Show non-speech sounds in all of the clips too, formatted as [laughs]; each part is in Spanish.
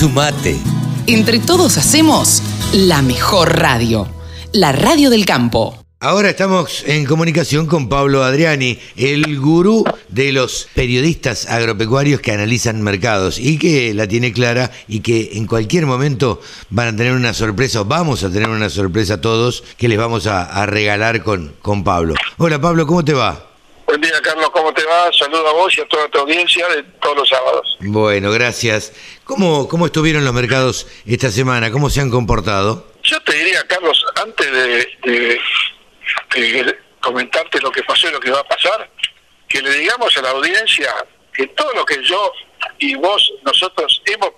Sumate. Entre todos hacemos la mejor radio, la radio del campo. Ahora estamos en comunicación con Pablo Adriani, el gurú de los periodistas agropecuarios que analizan mercados y que la tiene clara y que en cualquier momento van a tener una sorpresa, o vamos a tener una sorpresa todos que les vamos a, a regalar con, con Pablo. Hola Pablo, ¿cómo te va? Buen día, Carlos, ¿cómo te va? Saludo a vos y a toda tu audiencia de todos los sábados. Bueno, gracias. ¿Cómo, cómo estuvieron los mercados esta semana? ¿Cómo se han comportado? Yo te diría, Carlos, antes de, de- de comentarte lo que pasó y lo que va a pasar, que le digamos a la audiencia que todo lo que yo y vos, nosotros hemos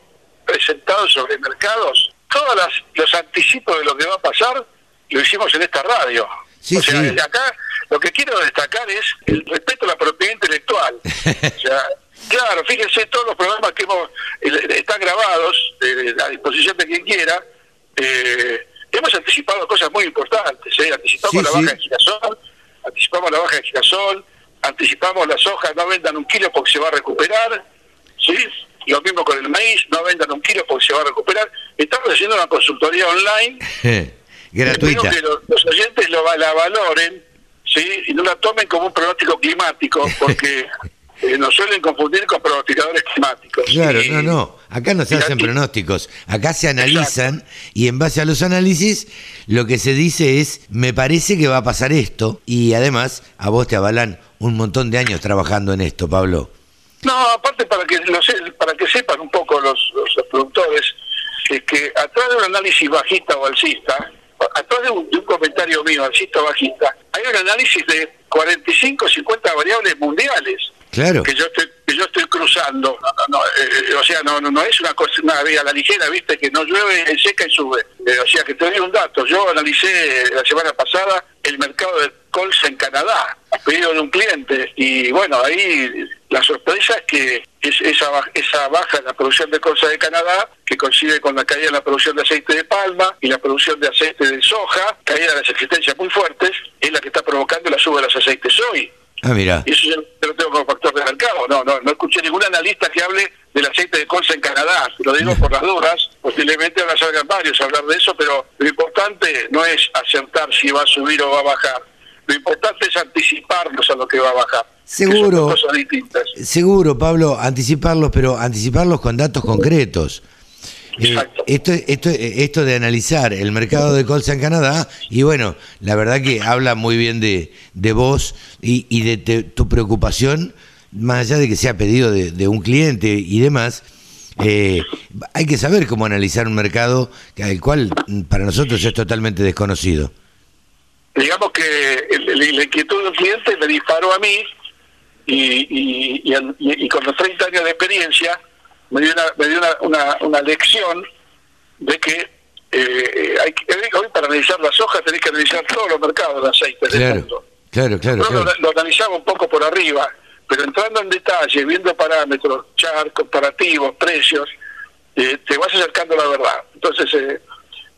presentado sobre mercados, todos las, los anticipos de lo que va a pasar, lo hicimos en esta radio. Sí, o sea, sí. desde acá lo que quiero destacar es el respeto a la propiedad intelectual. o sea, [laughs] claro, fíjense todos los programas que hemos, están grabados eh, a disposición de quien quiera. eh, hemos anticipado cosas muy importantes. ¿eh? Anticipamos Sí, la sí. baja de girasol, anticipamos la baja de girasol, anticipamos las hojas, no vendan un kilo porque se va a recuperar. ¿sí? Lo mismo con el maíz, no vendan un kilo porque se va a recuperar. Estamos haciendo una consultoría online [laughs] Gratuita. Espero que los, los oyentes lo, la valoren ¿sí? y no la tomen como un pronóstico climático, [laughs] porque eh, nos suelen confundir con pronosticadores climáticos. Claro, Y- no, no. Acá no se hacen aquí- pronósticos. Acá se analizan y en base a los análisis lo que se dice es, me parece que va a pasar esto. Y además, a vos te avalan un montón de años trabajando en esto, Pablo. No, aparte para que lo se- para que sepan un poco los, los, los productores, es que atrás de un análisis bajista o alcista, atrás de un, de un comentario mío, alcista bajista, hay un análisis de 45 50 variables mundiales. Claro. que yo estoy que yo estoy cruzando No, no, eh, o sea no, no no es una cosa una vía a la ligera viste que no llueve seca y sube Eh, o sea que te doy un dato yo analicé la semana pasada el mercado de colza en Canadá a pedido de un cliente y bueno ahí la sorpresa es que es esa esa baja en la producción de colza de Canadá que coincide con la caída en la producción de aceite de palma y la producción de aceite de soja caída de las existencias muy fuertes es la que está provocando la suba de los aceites soy Ah, mira. y eso yo lo tengo como factor de mercado. No, no, no escuché ningún analista que hable del aceite de colza en Canadá. Lo digo por las dudas. Posiblemente ahora salgan varios a hablar de eso, pero lo importante no es acertar si va a subir o va a bajar. Lo importante es anticiparnos a lo que va a bajar. Que son Seguro. dos cosas distintas. Seguro, Pablo, anticiparlos, pero anticiparlos con datos concretos. Eh, esto, esto, esto de analizar el mercado de colza en Canadá, y bueno, la verdad que habla muy bien de, de vos y, y de te- tu preocupación, más allá de que sea pedido de, de un cliente y demás, eh, hay que saber cómo analizar un mercado al cual mm, para nosotros es totalmente desconocido. digamos que la inquietud del cliente me disparó a mí y, y, con los 30 años de experiencia me dio una, me dio una, una, una lección de que eh, hay que, hoy para analizar las hojas tenés que analizar todos los mercados de aceites del Claro, mundo. claro, claro. Claro. lo, lo un poco por arriba, pero entrando en detalle, viendo parámetros, chart, comparativos, precios, eh, te vas acercando a la verdad. Entonces, eh,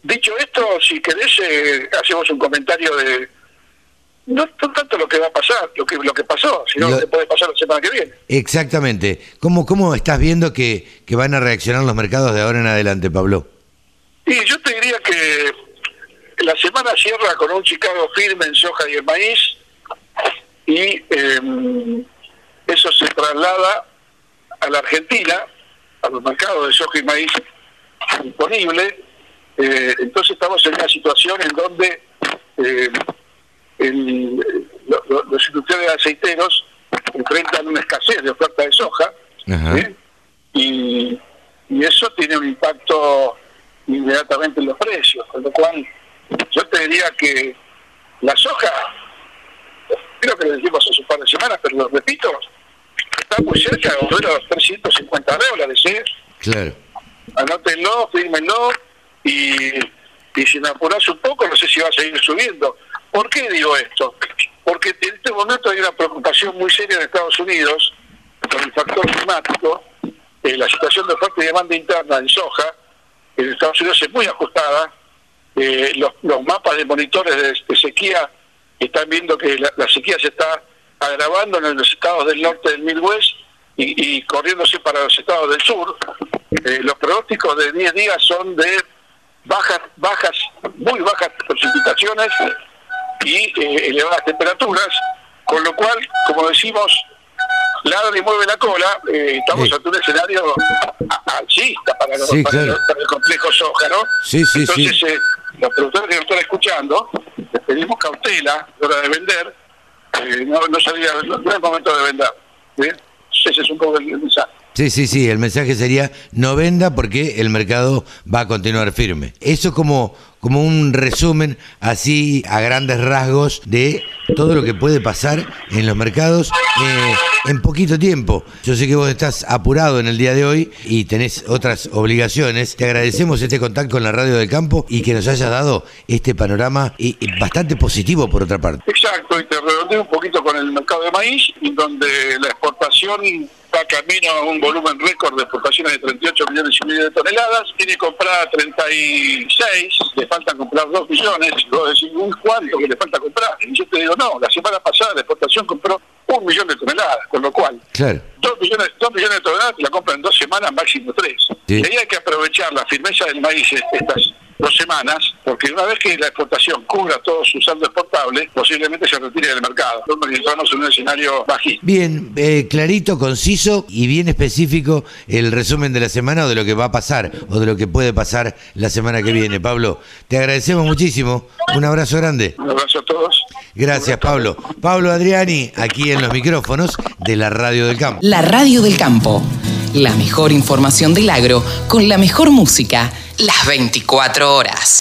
dicho esto, si querés, eh, hacemos un comentario de no, no lo que va a pasar, lo que lo que pasó, sino Lo- lo que puede pasar la semana que viene. Exactamente. ¿Cómo, ¿Cómo estás viendo que, que van a reaccionar los mercados de ahora en adelante, Pablo? Y yo te diría que la semana cierra con un Chicago firme en soja y en maíz y eh, eso se traslada a la Argentina, a los mercados de soja y maíz disponible. Eh, entonces estamos en una situación en donde eh, el- lo- lo- los industriales aceiteros enfrentan una escasez de oferta de soja. ¿eh? y, y eso tiene un impacto inmediatamente en los precios, con lo cual yo te diría que la soja, creo que lo dijimos hace un par de semanas, pero lo repito, está muy cerca de volver a los 350 dólares, ¿eh? Claro. anótenlo, fírmenlo y, y si me apurás un poco, no sé si va a seguir subiendo. ¿Por qué digo esto? Porque en este momento hay una preocupación muy seria en Estados Unidos con el factor climático, eh, la situación de y demanda interna en soja en Estados Unidos es muy ajustada, eh, los, mapas de monitores de, sequía están viendo que la, sequía se está agravando en los estados del norte del Midwest y, corriéndose para los estados del sur, eh, los pronósticos de 10 días son de bajas, bajas, muy bajas precipitaciones y eh, elevadas temperaturas, con lo cual, como decimos, ladra y mueve la cola, eh, estamos ante un escenario alcista para, el complejo soja, ¿no? Sí, sí, Entonces, eh, los productores que nos están escuchando, les pedimos cautela a la hora de vender, no, no, salía, no, es momento de vender. Ese es un poco el mensaje. Sí, sí, sí, el mensaje sería no venda porque el mercado va a continuar firme. Eso como, como un resumen así a grandes rasgos de todo lo que puede pasar en los mercados eh, en poquito tiempo. Yo sé que vos estás apurado en el día de hoy y tenés otras obligaciones. Te agradecemos este contacto con la radio del campo y que nos hayas dado este panorama y, bastante positivo por otra parte. Exacto, y te redondeo un poquito con el mercado de maíz, donde la exportación va camino a un volumen récord de exportaciones de 38 millones y medio de toneladas, tiene comprada 36, le faltan comprar 2 millones, vos decís, ¿cuánto que le falta comprar? Y yo te digo, no, la semana pasada la exportación compró un millón de toneladas, con lo cual, claro. Dos, millones, dos millones de toneladas la compran en dos semanas, máximo tres. Y ahí hay que aprovechar la firmeza del maíz estas dos semanas, porque una vez que la exportación cubra todo su saldo exportable, posiblemente se retire del mercado. Estamos en un escenario bajito. Bien, eh, clarito, conciso y bien específico el resumen de la semana o de lo que va a pasar o de lo que puede pasar la semana que viene. Pablo, te agradecemos muchísimo. Un abrazo grande. Un abrazo a todos. Gracias, Pablo. Pablo Adriani, aquí en los micrófonos de la Radio del Campo. La Radio del Campo. La mejor información del agro con la mejor música las 24 horas.